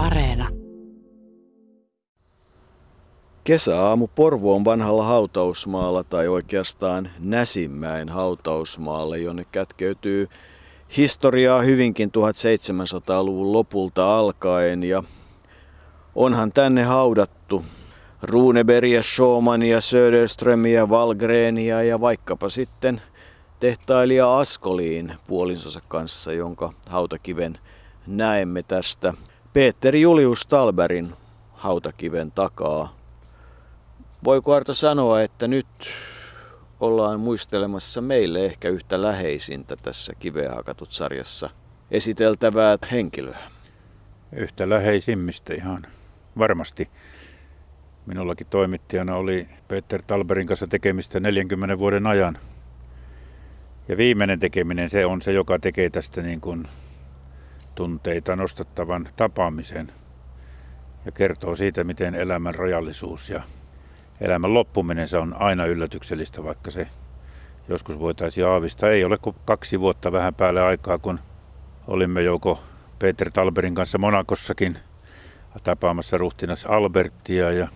Areena. Kesäaamu Porvoon vanhalla hautausmaalla tai oikeastaan Näsimäen hautausmaalle, jonne kätkeytyy historiaa hyvinkin 1700-luvun lopulta alkaen ja onhan tänne haudattu Runebergia, Schaumannia, Söderströmiä, Valgrenia ja vaikkapa sitten tehtailija Askoliin puolisonsa kanssa, jonka hautakiven näemme tästä Peter Julius Talberin hautakiven takaa. Voiko Arto sanoa, että nyt ollaan muistelemassa meille ehkä yhtä läheisintä tässä kiveen hakatut sarjassa esiteltävää henkilöä? Yhtä läheisimmistä ihan varmasti. Minullakin toimittajana oli Peter Talberin kanssa tekemistä 40 vuoden ajan. Ja viimeinen tekeminen se on se, joka tekee tästä niin kuin tunteita nostattavan tapaamisen ja kertoo siitä, miten elämän rajallisuus ja elämän loppuminen se on aina yllätyksellistä, vaikka se joskus voitaisiin aavistaa. Ei ole kuin kaksi vuotta vähän päälle aikaa, kun olimme joko Peter Talberin kanssa Monakossakin tapaamassa ruhtinas Albertia ja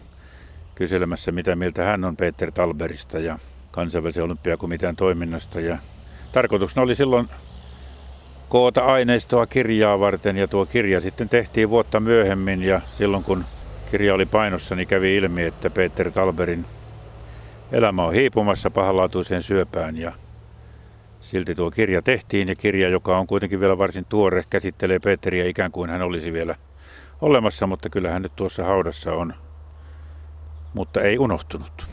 kyselemässä, mitä mieltä hän on Peter Talberista ja kansainvälisen olympiakomitean toiminnasta. Ja tarkoituksena oli silloin koota aineistoa kirjaa varten ja tuo kirja sitten tehtiin vuotta myöhemmin ja silloin kun kirja oli painossa, niin kävi ilmi, että Peter Talberin elämä on hiipumassa pahanlaatuiseen syöpään ja silti tuo kirja tehtiin ja kirja, joka on kuitenkin vielä varsin tuore, käsittelee Peteriä ikään kuin hän olisi vielä olemassa, mutta kyllä hän nyt tuossa haudassa on, mutta ei unohtunut.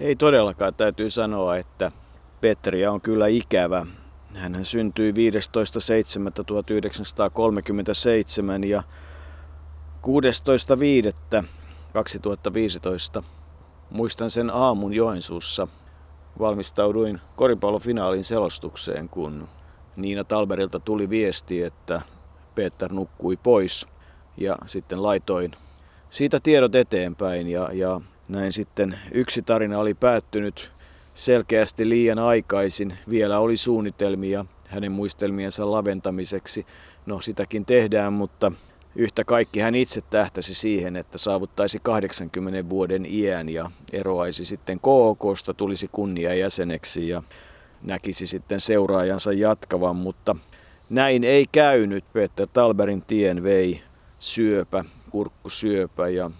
Ei todellakaan, täytyy sanoa, että Peteriä on kyllä ikävä. Hän syntyi 15.7.1937 ja 16.5.2015 muistan sen aamun Joensuussa. Valmistauduin koripallofinaalin selostukseen, kun Niina Talberilta tuli viesti, että Peter nukkui pois. Ja sitten laitoin siitä tiedot eteenpäin ja, ja näin sitten yksi tarina oli päättynyt selkeästi liian aikaisin. Vielä oli suunnitelmia hänen muistelmiensa laventamiseksi. No sitäkin tehdään, mutta Yhtä kaikki hän itse tähtäsi siihen, että saavuttaisi 80 vuoden iän ja eroaisi sitten KOKsta, tulisi kunniajäseneksi ja näkisi sitten seuraajansa jatkavan, mutta näin ei käynyt. Peter Talberin tien vei syöpä, kurkkusyöpä ja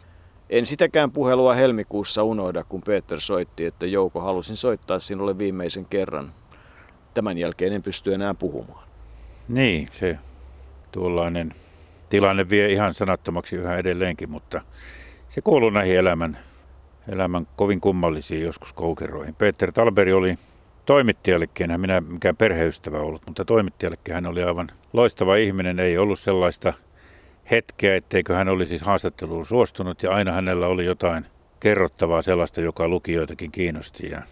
en sitäkään puhelua helmikuussa unohda, kun Peter soitti, että Jouko halusin soittaa sinulle viimeisen kerran. Tämän jälkeen en pysty enää puhumaan. Niin, se tuollainen tilanne vie ihan sanattomaksi yhä edelleenkin, mutta se kuuluu näihin elämän, elämän kovin kummallisiin joskus koukeroihin. Peter Talberi oli toimittajallekin, hän minä mikään perheystävä ollut, mutta toimittajallekin hän oli aivan loistava ihminen. Ei ollut sellaista hetkeä, etteikö hän olisi siis haastatteluun suostunut ja aina hänellä oli jotain kerrottavaa sellaista, joka lukijoitakin kiinnosti. Ja,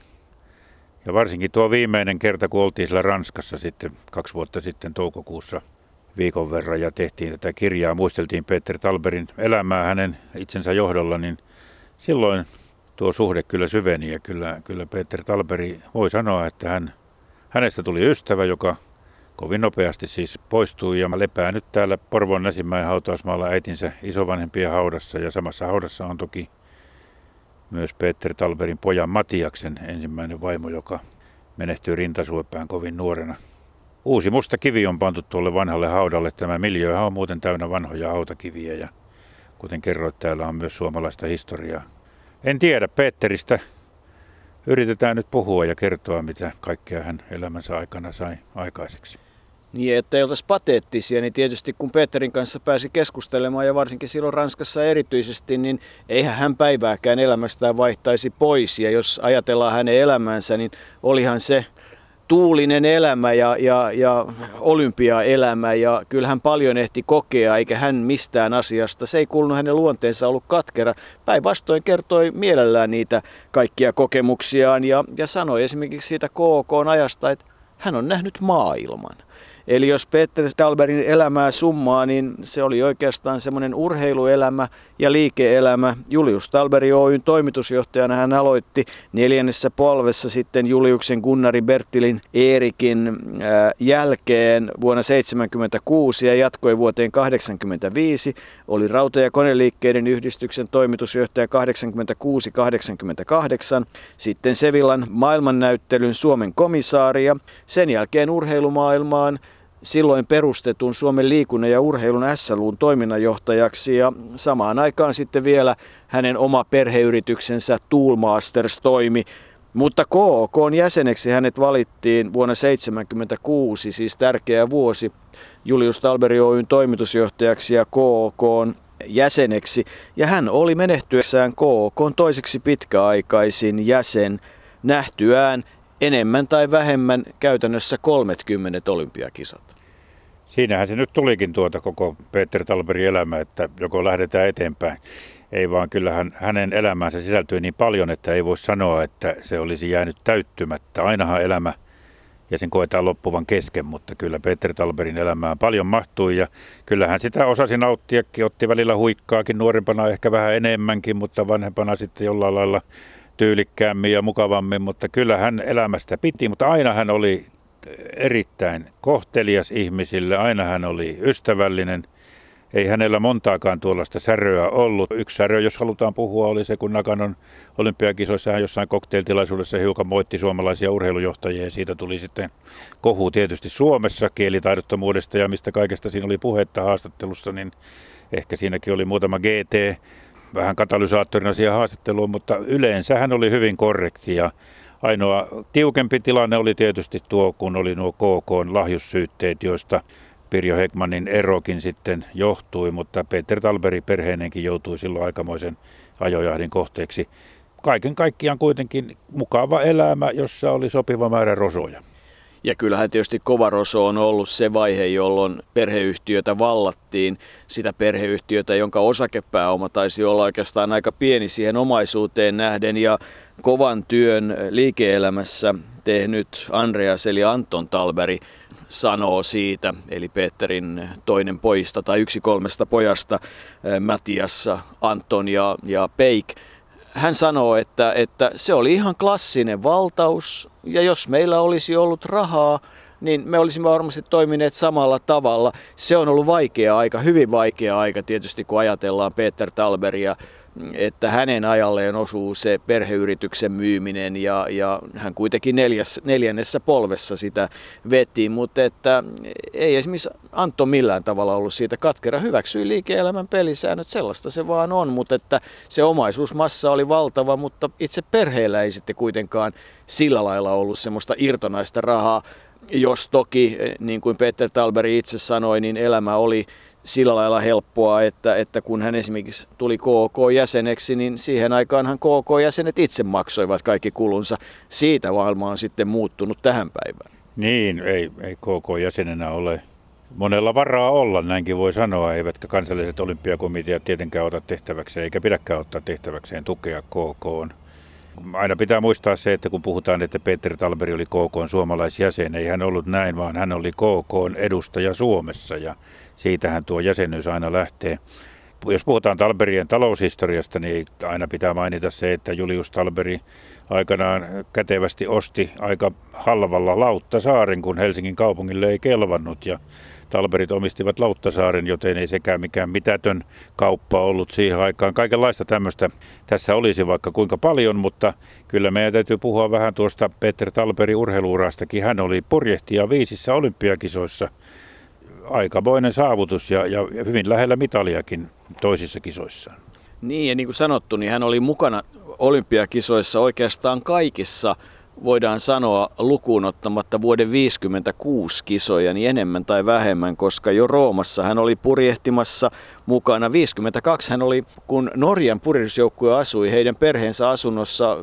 ja varsinkin tuo viimeinen kerta, kun oltiin siellä Ranskassa sitten kaksi vuotta sitten toukokuussa – viikon verran ja tehtiin tätä kirjaa, muisteltiin Peter Talberin elämää hänen itsensä johdolla, niin silloin tuo suhde kyllä syveni ja kyllä, kyllä Peter Talberi voi sanoa, että hän, hänestä tuli ystävä, joka kovin nopeasti siis poistui ja lepää nyt täällä Porvon Näsimäen hautausmaalla äitinsä isovanhempien haudassa ja samassa haudassa on toki myös Peter Talberin pojan Matiaksen ensimmäinen vaimo, joka menehtyi rintasuopään kovin nuorena Uusi musta kivi on pantu tuolle vanhalle haudalle. Tämä miljööhän on muuten täynnä vanhoja hautakiviä ja kuten kerroit, täällä on myös suomalaista historiaa. En tiedä, Peteristä yritetään nyt puhua ja kertoa, mitä kaikkea hän elämänsä aikana sai aikaiseksi. Niin, että ei oltaisi pateettisia, niin tietysti kun Peterin kanssa pääsi keskustelemaan ja varsinkin silloin Ranskassa erityisesti, niin eihän hän päivääkään elämästään vaihtaisi pois. Ja jos ajatellaan hänen elämänsä, niin olihan se tuulinen elämä ja, ja, ja olympiaelämä ja kyllähän paljon ehti kokea, eikä hän mistään asiasta. Se ei kuulunut hänen luonteensa ollut katkera. Päinvastoin kertoi mielellään niitä kaikkia kokemuksiaan ja, ja sanoi esimerkiksi siitä KK-ajasta, että hän on nähnyt maailman. Eli jos Peter Talberin elämää summaa, niin se oli oikeastaan semmoinen urheiluelämä ja liike-elämä. Julius Talberi Oyn toimitusjohtajana hän aloitti neljännessä polvessa sitten Juliuksen Gunnari Bertilin Eerikin jälkeen vuonna 1976 ja jatkoi vuoteen 1985. Oli rauta- ja koneliikkeiden yhdistyksen toimitusjohtaja 86-88. Sitten Sevillan maailmannäyttelyn Suomen komisaari ja sen jälkeen urheilumaailmaan silloin perustetun Suomen liikunnan ja urheilun SLUn toiminnanjohtajaksi ja samaan aikaan sitten vielä hänen oma perheyrityksensä Toolmasters toimi. Mutta KOK jäseneksi hänet valittiin vuonna 1976, siis tärkeä vuosi, Julius Talberi Oyn toimitusjohtajaksi ja KOK jäseneksi. Ja hän oli menehtyessään KOK toiseksi pitkäaikaisin jäsen nähtyään enemmän tai vähemmän käytännössä 30 olympiakisat. Siinähän se nyt tulikin tuota koko Peter Talberin elämä, että joko lähdetään eteenpäin. Ei vaan kyllähän hänen elämäänsä sisältyy niin paljon, että ei voi sanoa, että se olisi jäänyt täyttymättä. Ainahan elämä ja sen koetaan loppuvan kesken, mutta kyllä Peter Talberin elämään paljon mahtui ja kyllähän sitä osasi nauttiakin, otti välillä huikkaakin nuorempana ehkä vähän enemmänkin, mutta vanhempana sitten jollain lailla tyylikkäämmin ja mukavammin, mutta kyllä hän elämästä piti, mutta aina hän oli erittäin kohtelias ihmisille, aina hän oli ystävällinen. Ei hänellä montaakaan tuollaista säröä ollut. Yksi särö, jos halutaan puhua, oli se, kun Nakanon olympiakisoissa hän jossain kokteiltilaisuudessa hiukan moitti suomalaisia urheilujohtajia ja siitä tuli sitten kohu tietysti Suomessa kielitaidottomuudesta ja mistä kaikesta siinä oli puhetta haastattelussa, niin ehkä siinäkin oli muutama GT vähän katalysaattorina siihen haastatteluun, mutta yleensä hän oli hyvin korrekti ja ainoa tiukempi tilanne oli tietysti tuo, kun oli nuo KK lahjussyytteet, joista Pirjo Hekmanin erokin sitten johtui, mutta Peter Talberi perheinenkin joutui silloin aikamoisen ajojahdin kohteeksi. Kaiken kaikkiaan kuitenkin mukava elämä, jossa oli sopiva määrä rosoja. Ja kyllähän tietysti Kovaroso on ollut se vaihe, jolloin perheyhtiötä vallattiin. Sitä perheyhtiötä, jonka osakepääoma taisi olla oikeastaan aika pieni siihen omaisuuteen nähden. Ja kovan työn liike-elämässä tehnyt Andreas eli Anton Talberi sanoo siitä, eli Peterin toinen poista tai yksi kolmesta pojasta, Matiassa, Anton ja, ja Peik, hän sanoo, että, että se oli ihan klassinen valtaus ja jos meillä olisi ollut rahaa, niin me olisimme varmasti toimineet samalla tavalla. Se on ollut vaikea aika, hyvin vaikea aika tietysti, kun ajatellaan Peter Talberia että hänen ajalleen osuu se perheyrityksen myyminen ja, ja hän kuitenkin neljäs, neljännessä polvessa sitä veti, mutta että ei esimerkiksi Antto millään tavalla ollut siitä katkera. Hyväksyi liike-elämän pelisäännöt, sellaista se vaan on, mutta että se omaisuusmassa oli valtava, mutta itse perheellä ei sitten kuitenkaan sillä lailla ollut semmoista irtonaista rahaa, jos toki, niin kuin Peter Talberi itse sanoi, niin elämä oli sillä lailla helppoa, että, että kun hän esimerkiksi tuli KK-jäseneksi, niin siihen aikaanhan KK-jäsenet itse maksoivat kaikki kulunsa. Siitä maailma on sitten muuttunut tähän päivään. Niin, ei, ei KK-jäsenenä ole monella varaa olla, näinkin voi sanoa, eivätkä kansalliset olympiakomiteat tietenkään ota tehtäväkseen, eikä pidäkään ottaa tehtäväkseen tukea KK. Aina pitää muistaa se, että kun puhutaan, että Peter Talberi oli KK suomalaisjäsen, ei hän ollut näin, vaan hän oli KK edustaja Suomessa ja siitähän tuo jäsenyys aina lähtee. Jos puhutaan Talberien taloushistoriasta, niin aina pitää mainita se, että Julius Talberi aikanaan kätevästi osti aika halvalla Lauttasaaren, kun Helsingin kaupungille ei kelvannut. Ja Talberit omistivat Lauttasaaren, joten ei sekään mikään mitätön kauppa ollut siihen aikaan. Kaikenlaista tämmöistä tässä olisi vaikka kuinka paljon, mutta kyllä meidän täytyy puhua vähän tuosta Peter Talberin urheiluurastakin. Hän oli purjehtija viisissä olympiakisoissa – aikamoinen saavutus ja, ja hyvin lähellä mitaliakin toisissa kisoissaan. Niin ja niin kuin sanottu, niin hän oli mukana olympiakisoissa oikeastaan kaikissa voidaan sanoa lukuun ottamatta vuoden 1956 kisoja niin enemmän tai vähemmän, koska jo Roomassa hän oli purjehtimassa mukana. 52 hän oli, kun Norjan purjehdusjoukkue asui heidän perheensä asunnossa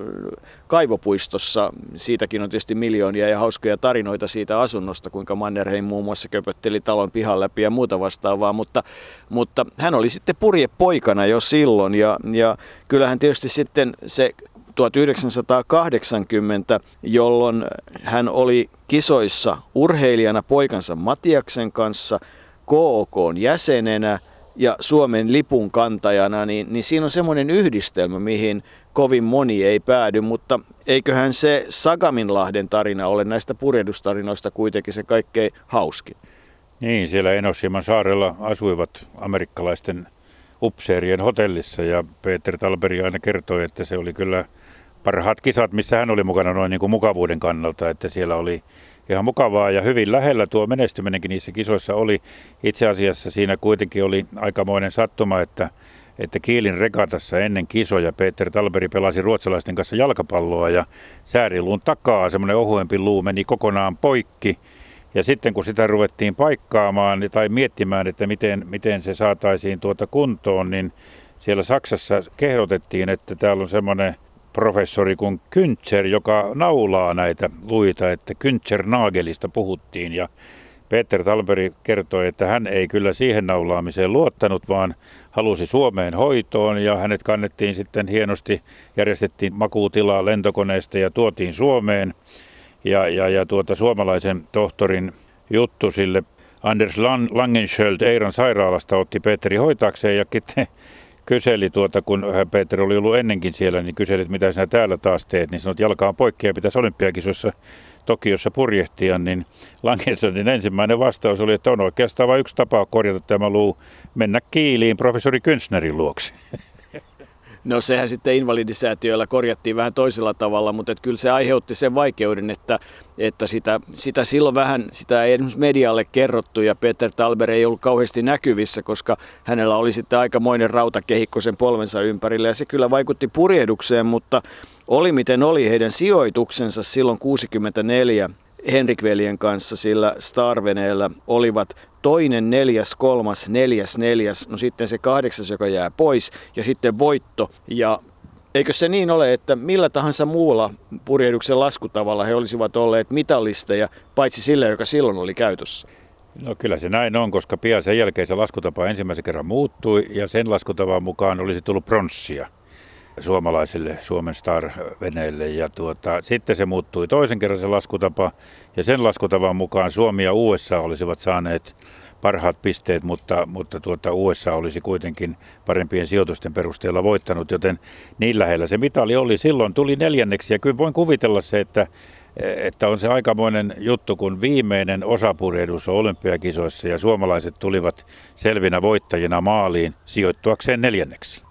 kaivopuistossa. Siitäkin on tietysti miljoonia ja hauskoja tarinoita siitä asunnosta, kuinka Mannerheim muun muassa köpötteli talon pihan läpi ja muuta vastaavaa, mutta, mutta hän oli sitten purjepoikana jo silloin ja, ja kyllähän tietysti sitten se 1980, jolloin hän oli kisoissa urheilijana poikansa Matiaksen kanssa, KOK jäsenenä ja Suomen lipun kantajana, niin, niin siinä on semmoinen yhdistelmä, mihin kovin moni ei päädy, mutta eiköhän se Sagaminlahden tarina ole näistä purjehdustarinoista kuitenkin se kaikkein hauskin. Niin, siellä Enoshiman saarella asuivat amerikkalaisten upseerien hotellissa ja Peter Talberi aina kertoi, että se oli kyllä parhaat kisat, missä hän oli mukana noin niin kuin mukavuuden kannalta, että siellä oli ihan mukavaa ja hyvin lähellä tuo menestyminenkin niissä kisoissa oli. Itse asiassa siinä kuitenkin oli aikamoinen sattuma, että, että Kiilin regatassa ennen kisoja Peter Talberi pelasi ruotsalaisten kanssa jalkapalloa ja sääriluun takaa semmoinen ohuempi luu meni kokonaan poikki. Ja sitten kun sitä ruvettiin paikkaamaan tai miettimään, että miten, miten se saataisiin tuota kuntoon, niin siellä Saksassa kehdotettiin, että täällä on semmoinen professori kuin Küntzer, joka naulaa näitä luita, että Küntzer Nagelista puhuttiin ja Peter Talberi kertoi, että hän ei kyllä siihen naulaamiseen luottanut, vaan halusi Suomeen hoitoon ja hänet kannettiin sitten hienosti, järjestettiin makuutilaa lentokoneesta ja tuotiin Suomeen. Ja, ja, ja tuota suomalaisen tohtorin juttu sille Anders Langenschöld Eiran sairaalasta otti Peteri hoitaakseen ja sitten kyseli, tuota, kun Peter oli ollut ennenkin siellä, niin kyseli, että mitä sinä täällä taas teet, niin sanoi, että on poikki ja pitäisi olympiakisoissa Tokiossa purjehtia, niin Langensonin ensimmäinen vastaus oli, että on oikeastaan vain yksi tapa korjata tämä luu, mennä kiiliin professori Künstnerin luokse. No sehän sitten invalidisäätiöllä korjattiin vähän toisella tavalla, mutta että kyllä se aiheutti sen vaikeuden, että, että sitä, sitä silloin vähän, sitä ei esimerkiksi medialle kerrottu ja Peter Talber ei ollut kauheasti näkyvissä, koska hänellä oli sitten aikamoinen rautakehikko sen polvensa ympärillä. Ja se kyllä vaikutti purjehdukseen, mutta oli miten oli heidän sijoituksensa silloin 64 Henrik-veljen kanssa sillä Starveneellä olivat toinen, neljäs, kolmas, neljäs, neljäs, no sitten se kahdeksas, joka jää pois ja sitten voitto. Ja eikö se niin ole, että millä tahansa muulla purjehduksen laskutavalla he olisivat olleet mitallisteja, paitsi sillä, joka silloin oli käytössä? No kyllä se näin on, koska pian sen jälkeen se laskutapa ensimmäisen kerran muuttui ja sen laskutavan mukaan olisi tullut pronssia suomalaisille Suomen Star-veneille. Ja tuota, sitten se muuttui toisen kerran se laskutapa ja sen laskutavan mukaan Suomi ja USA olisivat saaneet parhaat pisteet, mutta, mutta tuota USA olisi kuitenkin parempien sijoitusten perusteella voittanut, joten niin lähellä se mitali oli. Silloin tuli neljänneksi ja kyllä voin kuvitella se, että, että on se aikamoinen juttu, kun viimeinen osapurjehdus on olympiakisoissa ja suomalaiset tulivat selvinä voittajina maaliin sijoittuakseen neljänneksi.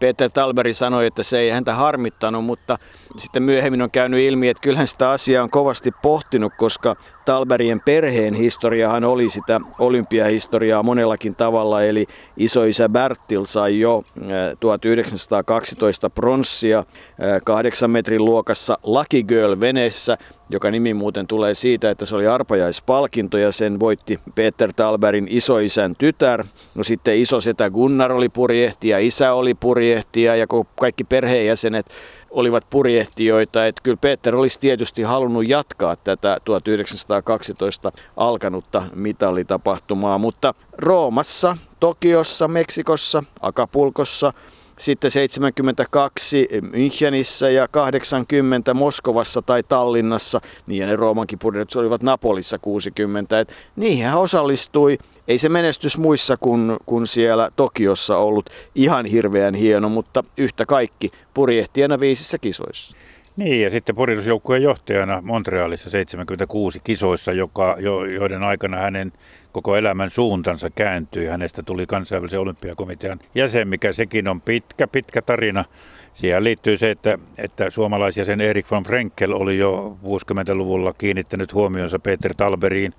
Peter Talberi sanoi, että se ei häntä harmittanut, mutta sitten myöhemmin on käynyt ilmi, että kyllähän sitä asiaa on kovasti pohtinut, koska Talberien perheen historiahan oli sitä olympiahistoriaa monellakin tavalla, eli isoisä Bertil sai jo 1912 äh, pronssia äh, kahdeksan metrin luokassa Lucky Girl veneessä, joka nimi muuten tulee siitä, että se oli arpajaispalkinto ja sen voitti Peter Talberin isoisän tytär. No sitten isosetä Gunnar oli purjehtija, isä oli purjehtija ja kaikki perheenjäsenet olivat purjehtijoita. Että kyllä Peter olisi tietysti halunnut jatkaa tätä 1912 alkanutta mitalitapahtumaa, mutta Roomassa, Tokiossa, Meksikossa, Akapulkossa, sitten 72 Münchenissä ja 80 Moskovassa tai Tallinnassa, niin ja ne Roomankin olivat Napolissa 60. Et niihin osallistui ei se menestys muissa kuin, kuin siellä Tokiossa ollut ihan hirveän hieno, mutta yhtä kaikki purjehtijana viisissä kisoissa. Niin, ja sitten purjehdusjoukkueen johtajana Montrealissa 76 kisoissa, joka, jo, joiden aikana hänen koko elämän suuntansa kääntyi. Hänestä tuli kansainvälisen olympiakomitean jäsen, mikä sekin on pitkä, pitkä tarina. Siihen liittyy se, että, että suomalaisjäsen Erik von Frenkel oli jo 60-luvulla kiinnittänyt huomionsa Peter Talberiin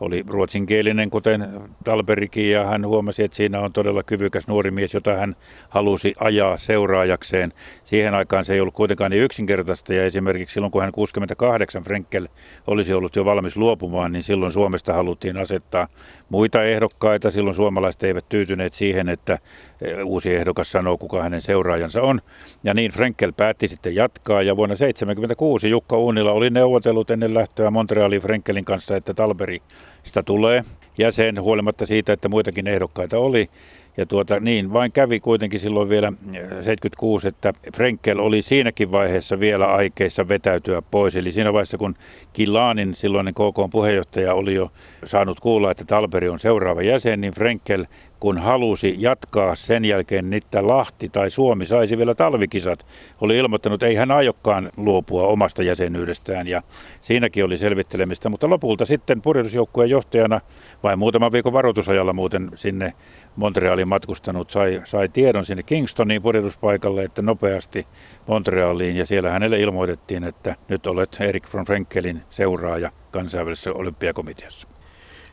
oli ruotsinkielinen, kuten Talberikin, ja hän huomasi, että siinä on todella kyvykäs nuori mies, jota hän halusi ajaa seuraajakseen. Siihen aikaan se ei ollut kuitenkaan niin yksinkertaista, ja esimerkiksi silloin, kun hän 68 Frenkel olisi ollut jo valmis luopumaan, niin silloin Suomesta haluttiin asettaa muita ehdokkaita. Silloin suomalaiset eivät tyytyneet siihen, että eh, uusi ehdokas sanoo, kuka hänen seuraajansa on. Ja niin Frenkel päätti sitten jatkaa, ja vuonna 1976 Jukka Uunila oli neuvotellut ennen lähtöä Montrealin Frenkelin kanssa, että Talberi sitä tulee. jäsen, huolimatta siitä, että muitakin ehdokkaita oli. Ja tuota, niin vain kävi kuitenkin silloin vielä 76, että Frenkel oli siinäkin vaiheessa vielä aikeissa vetäytyä pois. Eli siinä vaiheessa, kun Kilanin silloinen KK puheenjohtaja oli jo saanut kuulla, että Talberi on seuraava jäsen, niin Frenkel kun halusi jatkaa sen jälkeen, että Lahti tai Suomi saisi vielä talvikisat, oli ilmoittanut, että ei hän aiokkaan luopua omasta jäsenyydestään. Ja siinäkin oli selvittelemistä, mutta lopulta sitten purjehdusjoukkueen johtajana vain muutaman viikon varoitusajalla muuten sinne Montrealiin matkustanut sai, sai tiedon sinne Kingstoniin purjehduspaikalle, että nopeasti Montrealiin. Ja siellä hänelle ilmoitettiin, että nyt olet Erik von Frenkelin seuraaja kansainvälisessä olympiakomiteassa.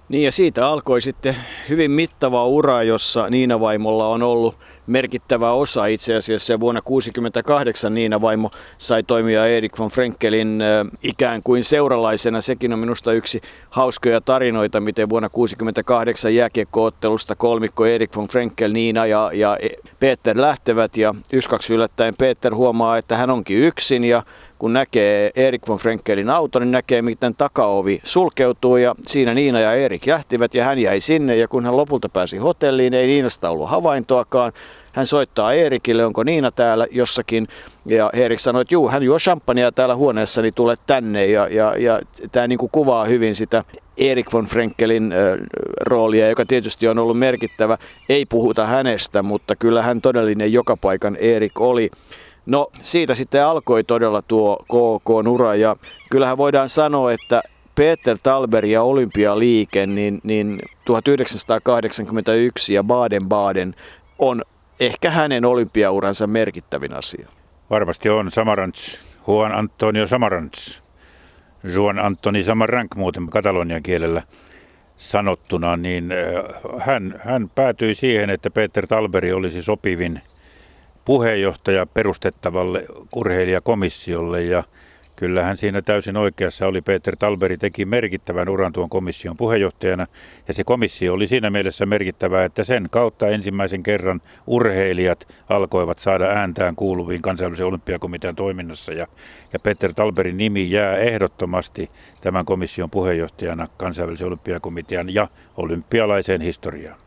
Niin ja siitä alkoi sitten hyvin mittava ura, jossa Niina Vaimolla on ollut merkittävä osa itse asiassa. Vuonna 1968 Niina Vaimo sai toimia Erik von Frenkelin ikään kuin seuralaisena. Sekin on minusta yksi hauskoja tarinoita, miten vuonna 1968 jääkiekkoottelusta kolmikko Erik von Frenkel, Niina ja, ja Peter lähtevät. Ja yksi kaksi yllättäen Peter huomaa, että hän onkin yksin ja kun näkee Erik von Frenkelin auto, niin näkee, miten takaovi sulkeutuu ja siinä Niina ja Erik jähtivät ja hän jäi sinne ja kun hän lopulta pääsi hotelliin, ei Niinasta ollut havaintoakaan. Hän soittaa Eerikille, onko Niina täällä jossakin ja Erik sanoi, että juu, hän juo champagnea täällä huoneessa, niin tule tänne ja, ja, ja tämä niin kuvaa hyvin sitä Erik von Frenkelin roolia, joka tietysti on ollut merkittävä. Ei puhuta hänestä, mutta kyllä hän todellinen joka paikan Erik oli. No siitä sitten alkoi todella tuo KK-ura ja kyllähän voidaan sanoa, että Peter Talber ja Olympialiike, niin, niin 1981 ja Baden-Baden on ehkä hänen olympiauransa merkittävin asia. Varmasti on Samarants, Juan Antonio Samarants. Juan Antoni Samarank muuten katalonian kielellä sanottuna, niin äh, hän, hän päätyi siihen, että Peter Talberi olisi sopivin – puheenjohtaja perustettavalle urheilijakomissiolle ja Kyllähän siinä täysin oikeassa oli. Peter Talberi teki merkittävän uran tuon komission puheenjohtajana. Ja se komissio oli siinä mielessä merkittävä, että sen kautta ensimmäisen kerran urheilijat alkoivat saada ääntään kuuluviin kansainvälisen olympiakomitean toiminnassa. Ja, ja Peter Talberin nimi jää ehdottomasti tämän komission puheenjohtajana kansainvälisen olympiakomitean ja olympialaiseen historiaan.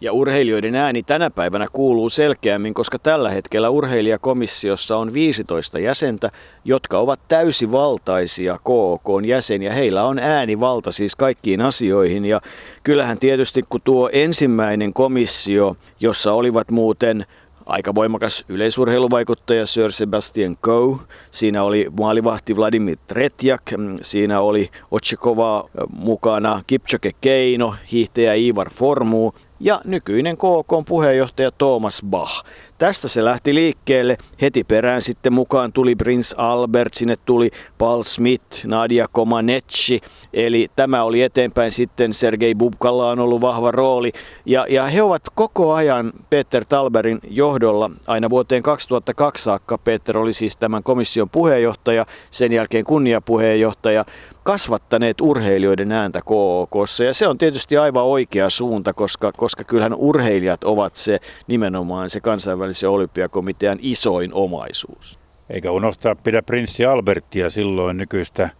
Ja urheilijoiden ääni tänä päivänä kuuluu selkeämmin, koska tällä hetkellä urheilijakomissiossa on 15 jäsentä, jotka ovat täysivaltaisia KOK jäseniä. Heillä on äänivalta siis kaikkiin asioihin. Ja kyllähän tietysti kun tuo ensimmäinen komissio, jossa olivat muuten aika voimakas yleisurheiluvaikuttaja Sir Sebastian Coe. Siinä oli maalivahti Vladimir Tretjak, siinä oli Otsikova mukana Kipchoge Keino, hiihtäjä Ivar Formu ja nykyinen KK puheenjohtaja Thomas Bach. Tästä se lähti liikkeelle. Heti perään sitten mukaan tuli Prince Albert, sinne tuli Paul Smith, Nadia Comaneci. Eli tämä oli eteenpäin sitten, Sergei Bubkalla on ollut vahva rooli. Ja, ja he ovat koko ajan Peter Talberin johdolla aina vuoteen 2002 saakka. Peter oli siis tämän komission puheenjohtaja, sen jälkeen kunniapuheenjohtaja kasvattaneet urheilijoiden ääntä KOKssa. Ja se on tietysti aivan oikea suunta, koska, koska kyllähän urheilijat ovat se nimenomaan se kansainvälisen olympiakomitean isoin omaisuus. Eikä unohtaa pidä prinssi Albertia silloin nykyistä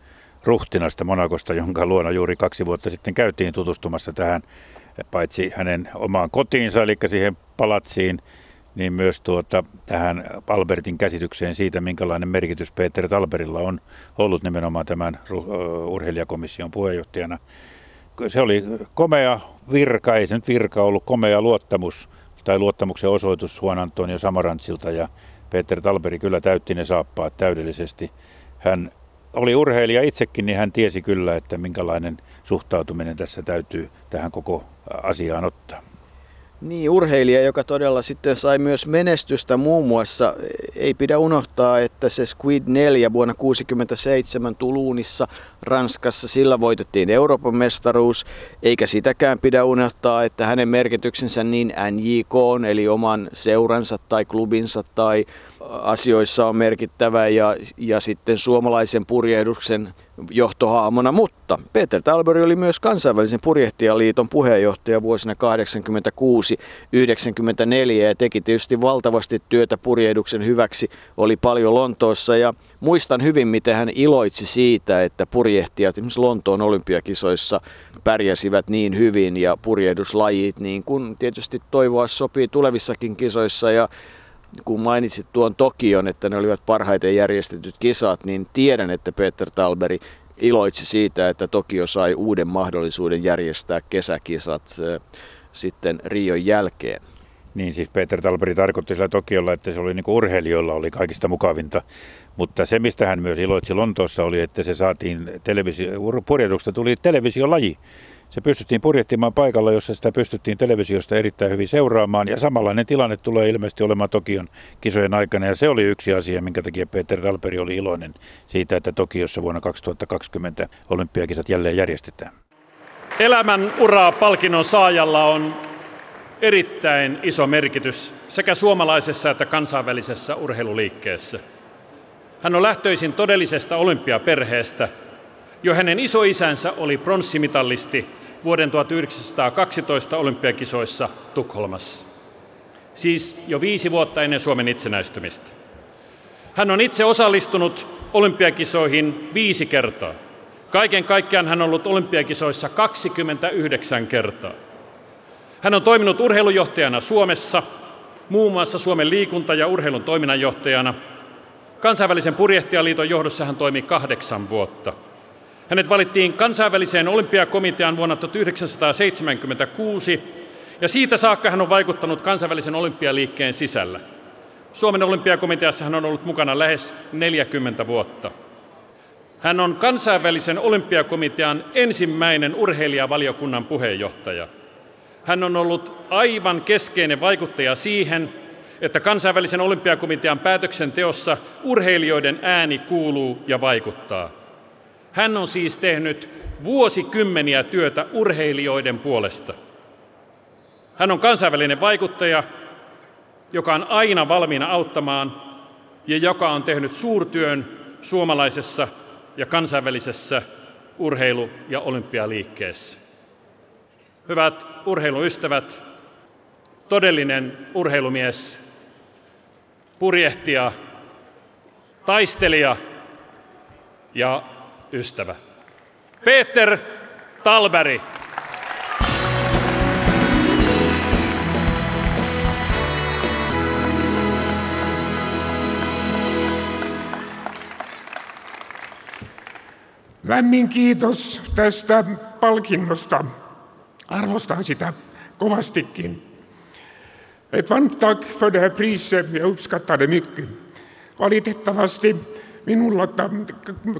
ruhtinasta Monakosta, jonka luona juuri kaksi vuotta sitten käytiin tutustumassa tähän paitsi hänen omaan kotiinsa, eli siihen palatsiin, niin myös tuota, tähän Albertin käsitykseen siitä, minkälainen merkitys Peter Talberilla on ollut nimenomaan tämän urheilijakomission puheenjohtajana. Se oli komea virka, ei se nyt virka ollut, komea luottamus tai luottamuksen osoitus Juan Antonio Samarantsilta ja Peter Talberi kyllä täytti ne saappaat täydellisesti. Hän oli urheilija itsekin, niin hän tiesi kyllä, että minkälainen suhtautuminen tässä täytyy tähän koko asiaan ottaa. Niin, urheilija, joka todella sitten sai myös menestystä muun muassa. Ei pidä unohtaa, että se Squid 4 vuonna 1967 Tuluunissa Ranskassa, sillä voitettiin Euroopan mestaruus. Eikä sitäkään pidä unohtaa, että hänen merkityksensä niin NJK, eli oman seuransa tai klubinsa tai asioissa on merkittävä ja, ja sitten suomalaisen purjehduksen johtohaamona, mutta Peter Talberi oli myös kansainvälisen purjehtijaliiton puheenjohtaja vuosina 86-94 ja teki tietysti valtavasti työtä purjehduksen hyväksi, oli paljon Lontoossa ja muistan hyvin, miten hän iloitsi siitä, että purjehtijat esimerkiksi Lontoon olympiakisoissa pärjäsivät niin hyvin ja purjehduslajit niin kuin tietysti toivoa sopii tulevissakin kisoissa ja kun mainitsit tuon Tokion, että ne olivat parhaiten järjestetyt kisat, niin tiedän, että Peter Talberi iloitsi siitä, että Tokio sai uuden mahdollisuuden järjestää kesäkisat sitten Rion jälkeen. Niin siis Peter Talberi tarkoitti sillä Tokiolla, että se oli niin urheilijoilla oli kaikista mukavinta. Mutta se, mistä hän myös iloitsi Lontoossa, oli, että se saatiin televisio, tuli televisiolaji. Se pystyttiin purjehtimaan paikalla, jossa sitä pystyttiin televisiosta erittäin hyvin seuraamaan. Ja samanlainen tilanne tulee ilmeisesti olemaan Tokion kisojen aikana. Ja se oli yksi asia, minkä takia Peter Talberi oli iloinen siitä, että Tokiossa vuonna 2020 olympiakisat jälleen järjestetään. Elämän uraa palkinnon saajalla on erittäin iso merkitys sekä suomalaisessa että kansainvälisessä urheiluliikkeessä. Hän on lähtöisin todellisesta olympiaperheestä. Jo hänen isoisänsä oli pronssimitallisti vuoden 1912 olympiakisoissa Tukholmassa. Siis jo viisi vuotta ennen Suomen itsenäistymistä. Hän on itse osallistunut olympiakisoihin viisi kertaa. Kaiken kaikkiaan hän on ollut olympiakisoissa 29 kertaa. Hän on toiminut urheilujohtajana Suomessa, muun muassa Suomen liikunta- ja urheilun toiminnanjohtajana. Kansainvälisen purjehtijaliiton johdossa hän toimi kahdeksan vuotta. Hänet valittiin kansainväliseen olympiakomitean vuonna 1976 ja siitä saakka hän on vaikuttanut kansainvälisen olympialiikkeen sisällä. Suomen olympiakomiteassa hän on ollut mukana lähes 40 vuotta. Hän on kansainvälisen olympiakomitean ensimmäinen urheilijavaliokunnan puheenjohtaja. Hän on ollut aivan keskeinen vaikuttaja siihen, että kansainvälisen olympiakomitean päätöksenteossa urheilijoiden ääni kuuluu ja vaikuttaa. Hän on siis tehnyt vuosikymmeniä työtä urheilijoiden puolesta. Hän on kansainvälinen vaikuttaja, joka on aina valmiina auttamaan ja joka on tehnyt suurtyön suomalaisessa ja kansainvälisessä urheilu- ja olympialiikkeessä. Hyvät urheiluystävät, todellinen urheilumies, purjehtija, taistelija ja ystävä. Peter Talberi. Lämmin kiitos tästä palkinnosta. Arvostan sitä kovastikin. Ett varmt tack för det här priset, jag uppskattar det mycket. Valitettavasti minulla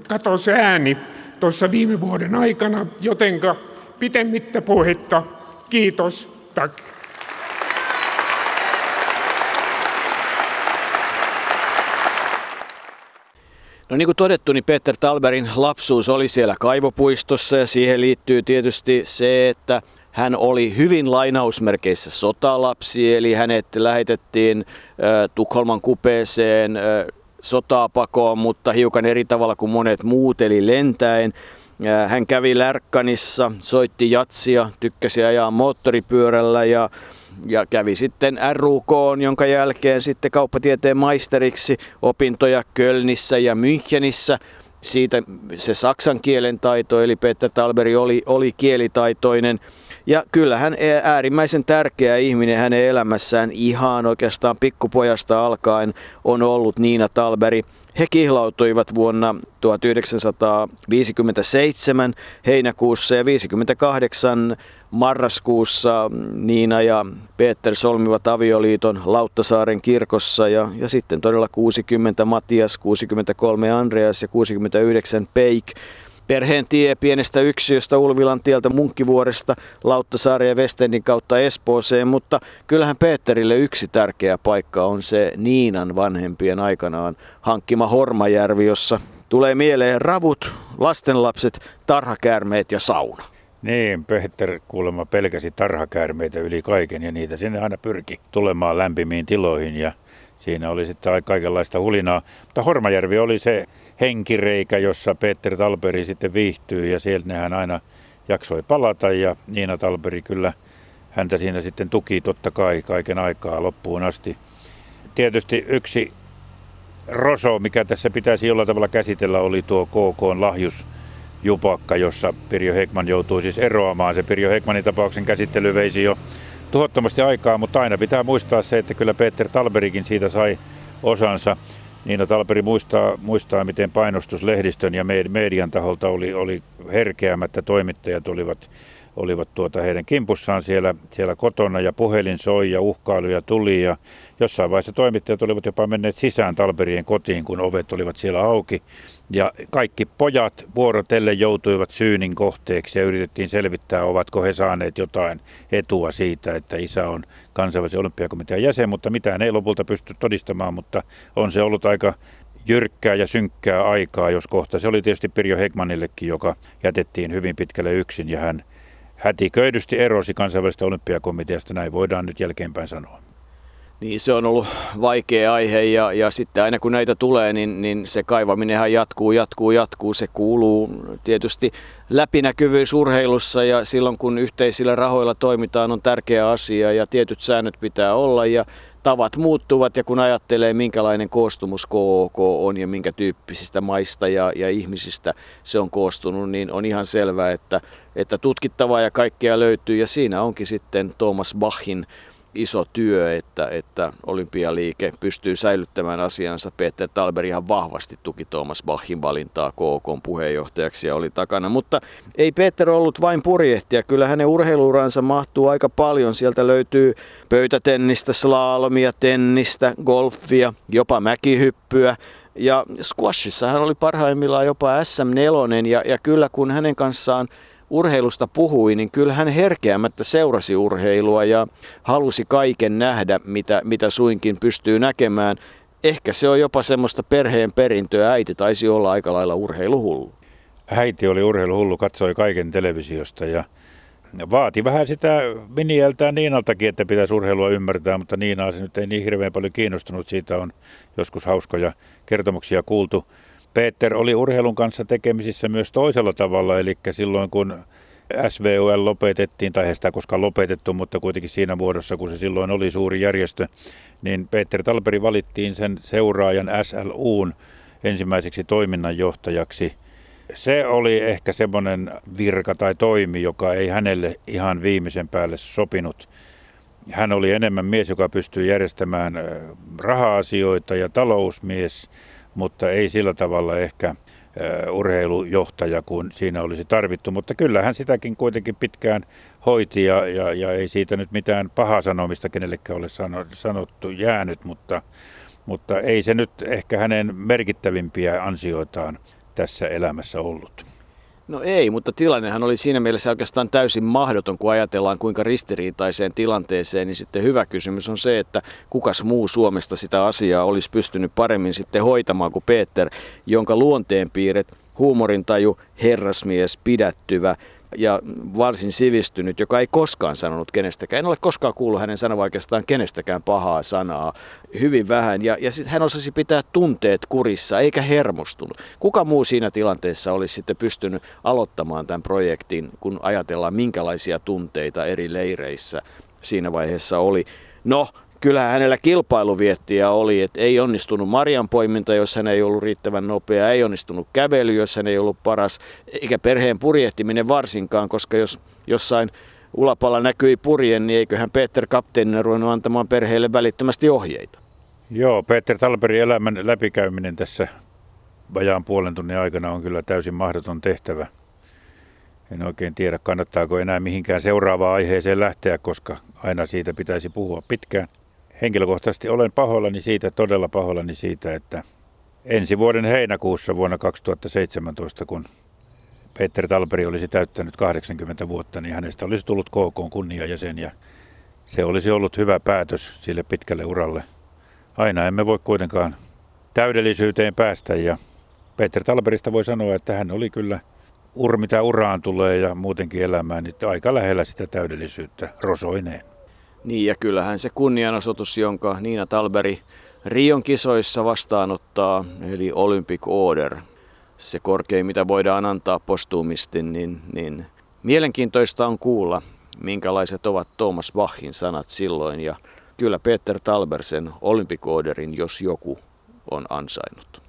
katosi ääni tuossa viime vuoden aikana, jotenka pitemmittä puhetta, kiitos, tack. No niin kuin todettu, niin Peter Talberin lapsuus oli siellä kaivopuistossa ja siihen liittyy tietysti se, että hän oli hyvin lainausmerkeissä sotalapsi, eli hänet lähetettiin äh, Tukholman kupeeseen sotaa pakoon, mutta hiukan eri tavalla kuin monet muut, eli lentäen. Hän kävi Lärkkanissa, soitti jatsia, tykkäsi ajaa moottoripyörällä ja ja kävi sitten RUK, jonka jälkeen sitten kauppatieteen maisteriksi opintoja Kölnissä ja Münchenissä. Siitä se saksan kielen taito, eli Peter Talberi oli, oli kielitaitoinen. Ja kyllä hän äärimmäisen tärkeä ihminen hänen elämässään ihan oikeastaan pikkupojasta alkaen on ollut Niina Talberi. He kihlautuivat vuonna 1957 heinäkuussa ja 58 marraskuussa Niina ja Peter solmivat avioliiton Lauttasaaren kirkossa ja, ja sitten todella 60 Matias, 63 Andreas ja 69 Peik. Perheen tie pienestä yksiöstä Ulvilan tieltä Munkkivuoresta Lauttasaaren ja Westendin kautta Espooseen, mutta kyllähän Peterille yksi tärkeä paikka on se Niinan vanhempien aikanaan hankkima Hormajärvi, jossa tulee mieleen ravut, lastenlapset, tarhakäärmeet ja sauna. Niin, Peter kuulemma pelkäsi tarhakäärmeitä yli kaiken ja niitä sinne aina pyrki tulemaan lämpimiin tiloihin ja siinä oli sitten kaikenlaista hulinaa. Mutta Hormajärvi oli se henkireikä, jossa Peter Talberi sitten viihtyy ja sieltä hän aina jaksoi palata ja Niina Talberi kyllä häntä siinä sitten tuki totta kai kaiken aikaa loppuun asti. Tietysti yksi roso, mikä tässä pitäisi jollain tavalla käsitellä, oli tuo KK lahjus jupakka, jossa Pirjo Hekman joutui siis eroamaan. Se Pirjo Hekmanin tapauksen käsittely veisi jo tuhottomasti aikaa, mutta aina pitää muistaa se, että kyllä Peter Talberikin siitä sai osansa. Niina Talperi muistaa, muistaa, miten painostus lehdistön ja median taholta oli, oli herkeämättä. Toimittajat olivat olivat tuota heidän kimpussaan siellä, siellä kotona ja puhelin soi ja uhkailuja tuli ja jossain vaiheessa toimittajat olivat jopa menneet sisään Talberien kotiin, kun ovet olivat siellä auki. Ja kaikki pojat vuorotelle joutuivat syynin kohteeksi ja yritettiin selvittää, ovatko he saaneet jotain etua siitä, että isä on kansainvälisen olympiakomitean jäsen, mutta mitään ei lopulta pysty todistamaan, mutta on se ollut aika jyrkkää ja synkkää aikaa, jos kohta. Se oli tietysti Pirjo Hegmanillekin, joka jätettiin hyvin pitkälle yksin ja hän hätiköidysti erosi kansainvälisestä olympiakomiteasta, näin voidaan nyt jälkeenpäin sanoa. Niin se on ollut vaikea aihe ja, ja sitten aina kun näitä tulee, niin, niin se kaivaminenhan jatkuu, jatkuu, jatkuu. Se kuuluu tietysti läpinäkyvyys urheilussa ja silloin kun yhteisillä rahoilla toimitaan on tärkeä asia ja tietyt säännöt pitää olla ja tavat muuttuvat ja kun ajattelee minkälainen koostumus KOK on ja minkä tyyppisistä maista ja, ja ihmisistä se on koostunut, niin on ihan selvää, että, että tutkittavaa ja kaikkea löytyy. Ja siinä onkin sitten Thomas Bachin iso työ, että, että olympialiike pystyy säilyttämään asiansa. Peter Talber ihan vahvasti tuki Thomas Bachin valintaa KK puheenjohtajaksi ja oli takana. Mutta ei Peter ollut vain purjehtia, kyllä hänen urheiluuransa mahtuu aika paljon. Sieltä löytyy pöytätennistä, slalomia, tennistä, golfia, jopa mäkihyppyä. Ja squashissa hän oli parhaimmillaan jopa SM4 ja, ja kyllä kun hänen kanssaan urheilusta puhui, niin kyllä hän herkeämättä seurasi urheilua ja halusi kaiken nähdä, mitä, mitä suinkin pystyy näkemään. Ehkä se on jopa semmoista perheen perintöä. Äiti taisi olla aika lailla urheiluhullu. Äiti oli urheiluhullu, katsoi kaiken televisiosta ja vaati vähän sitä minieltään Niinaltakin, että pitäisi urheilua ymmärtää, mutta Niinaa se nyt ei niin hirveän paljon kiinnostunut. Siitä on joskus hauskoja kertomuksia kuultu. Peter oli urheilun kanssa tekemisissä myös toisella tavalla, eli silloin kun SVOL lopetettiin, tai ei sitä koskaan lopetettu, mutta kuitenkin siinä muodossa, kun se silloin oli suuri järjestö, niin Peter Talperi valittiin sen seuraajan SLUn ensimmäiseksi toiminnanjohtajaksi. Se oli ehkä semmoinen virka tai toimi, joka ei hänelle ihan viimeisen päälle sopinut. Hän oli enemmän mies, joka pystyy järjestämään raha-asioita ja talousmies – mutta ei sillä tavalla ehkä urheilujohtaja kuin siinä olisi tarvittu, mutta kyllähän sitäkin kuitenkin pitkään hoiti ja, ja, ja ei siitä nyt mitään pahaa sanomista kenellekään ole sanottu jäänyt, mutta, mutta ei se nyt ehkä hänen merkittävimpiä ansioitaan tässä elämässä ollut. No ei, mutta tilannehan oli siinä mielessä oikeastaan täysin mahdoton, kun ajatellaan kuinka ristiriitaiseen tilanteeseen, niin sitten hyvä kysymys on se, että kukas muu Suomesta sitä asiaa olisi pystynyt paremmin sitten hoitamaan kuin Peter, jonka luonteenpiirret, huumorintaju, herrasmies, pidättyvä, ja varsin sivistynyt, joka ei koskaan sanonut kenestäkään. En ole koskaan kuullut hänen sanoa oikeastaan kenestäkään pahaa sanaa. Hyvin vähän. Ja, ja sitten hän osasi pitää tunteet kurissa, eikä hermostunut. Kuka muu siinä tilanteessa olisi sitten pystynyt aloittamaan tämän projektin, kun ajatellaan minkälaisia tunteita eri leireissä siinä vaiheessa oli. No, kyllähän hänellä kilpailuviettiä oli, että ei onnistunut marjanpoiminta, jos hän ei ollut riittävän nopea, ei onnistunut kävely, jos hän ei ollut paras, eikä perheen purjehtiminen varsinkaan, koska jos jossain ulapalla näkyi purjen, niin eiköhän Peter kapteenina ruvennut antamaan perheelle välittömästi ohjeita. Joo, Peter Talberin elämän läpikäyminen tässä vajaan puolen tunnin aikana on kyllä täysin mahdoton tehtävä. En oikein tiedä, kannattaako enää mihinkään seuraavaan aiheeseen lähteä, koska aina siitä pitäisi puhua pitkään henkilökohtaisesti olen pahoillani siitä, todella pahoillani siitä, että ensi vuoden heinäkuussa vuonna 2017, kun Peter Talperi olisi täyttänyt 80 vuotta, niin hänestä olisi tullut KK kunniajäsen ja se olisi ollut hyvä päätös sille pitkälle uralle. Aina emme voi kuitenkaan täydellisyyteen päästä ja Peter Talperista voi sanoa, että hän oli kyllä ur, mitä uraan tulee ja muutenkin elämään, niin aika lähellä sitä täydellisyyttä rosoineen. Niin ja kyllähän se kunnianosoitus, jonka Niina Talberi Rion kisoissa vastaanottaa, eli Olympic Order, se korkein mitä voidaan antaa postuumisti, niin, niin mielenkiintoista on kuulla, minkälaiset ovat Thomas Bachin sanat silloin. Ja kyllä Peter Talber sen Olympic Orderin, jos joku, on ansainnut.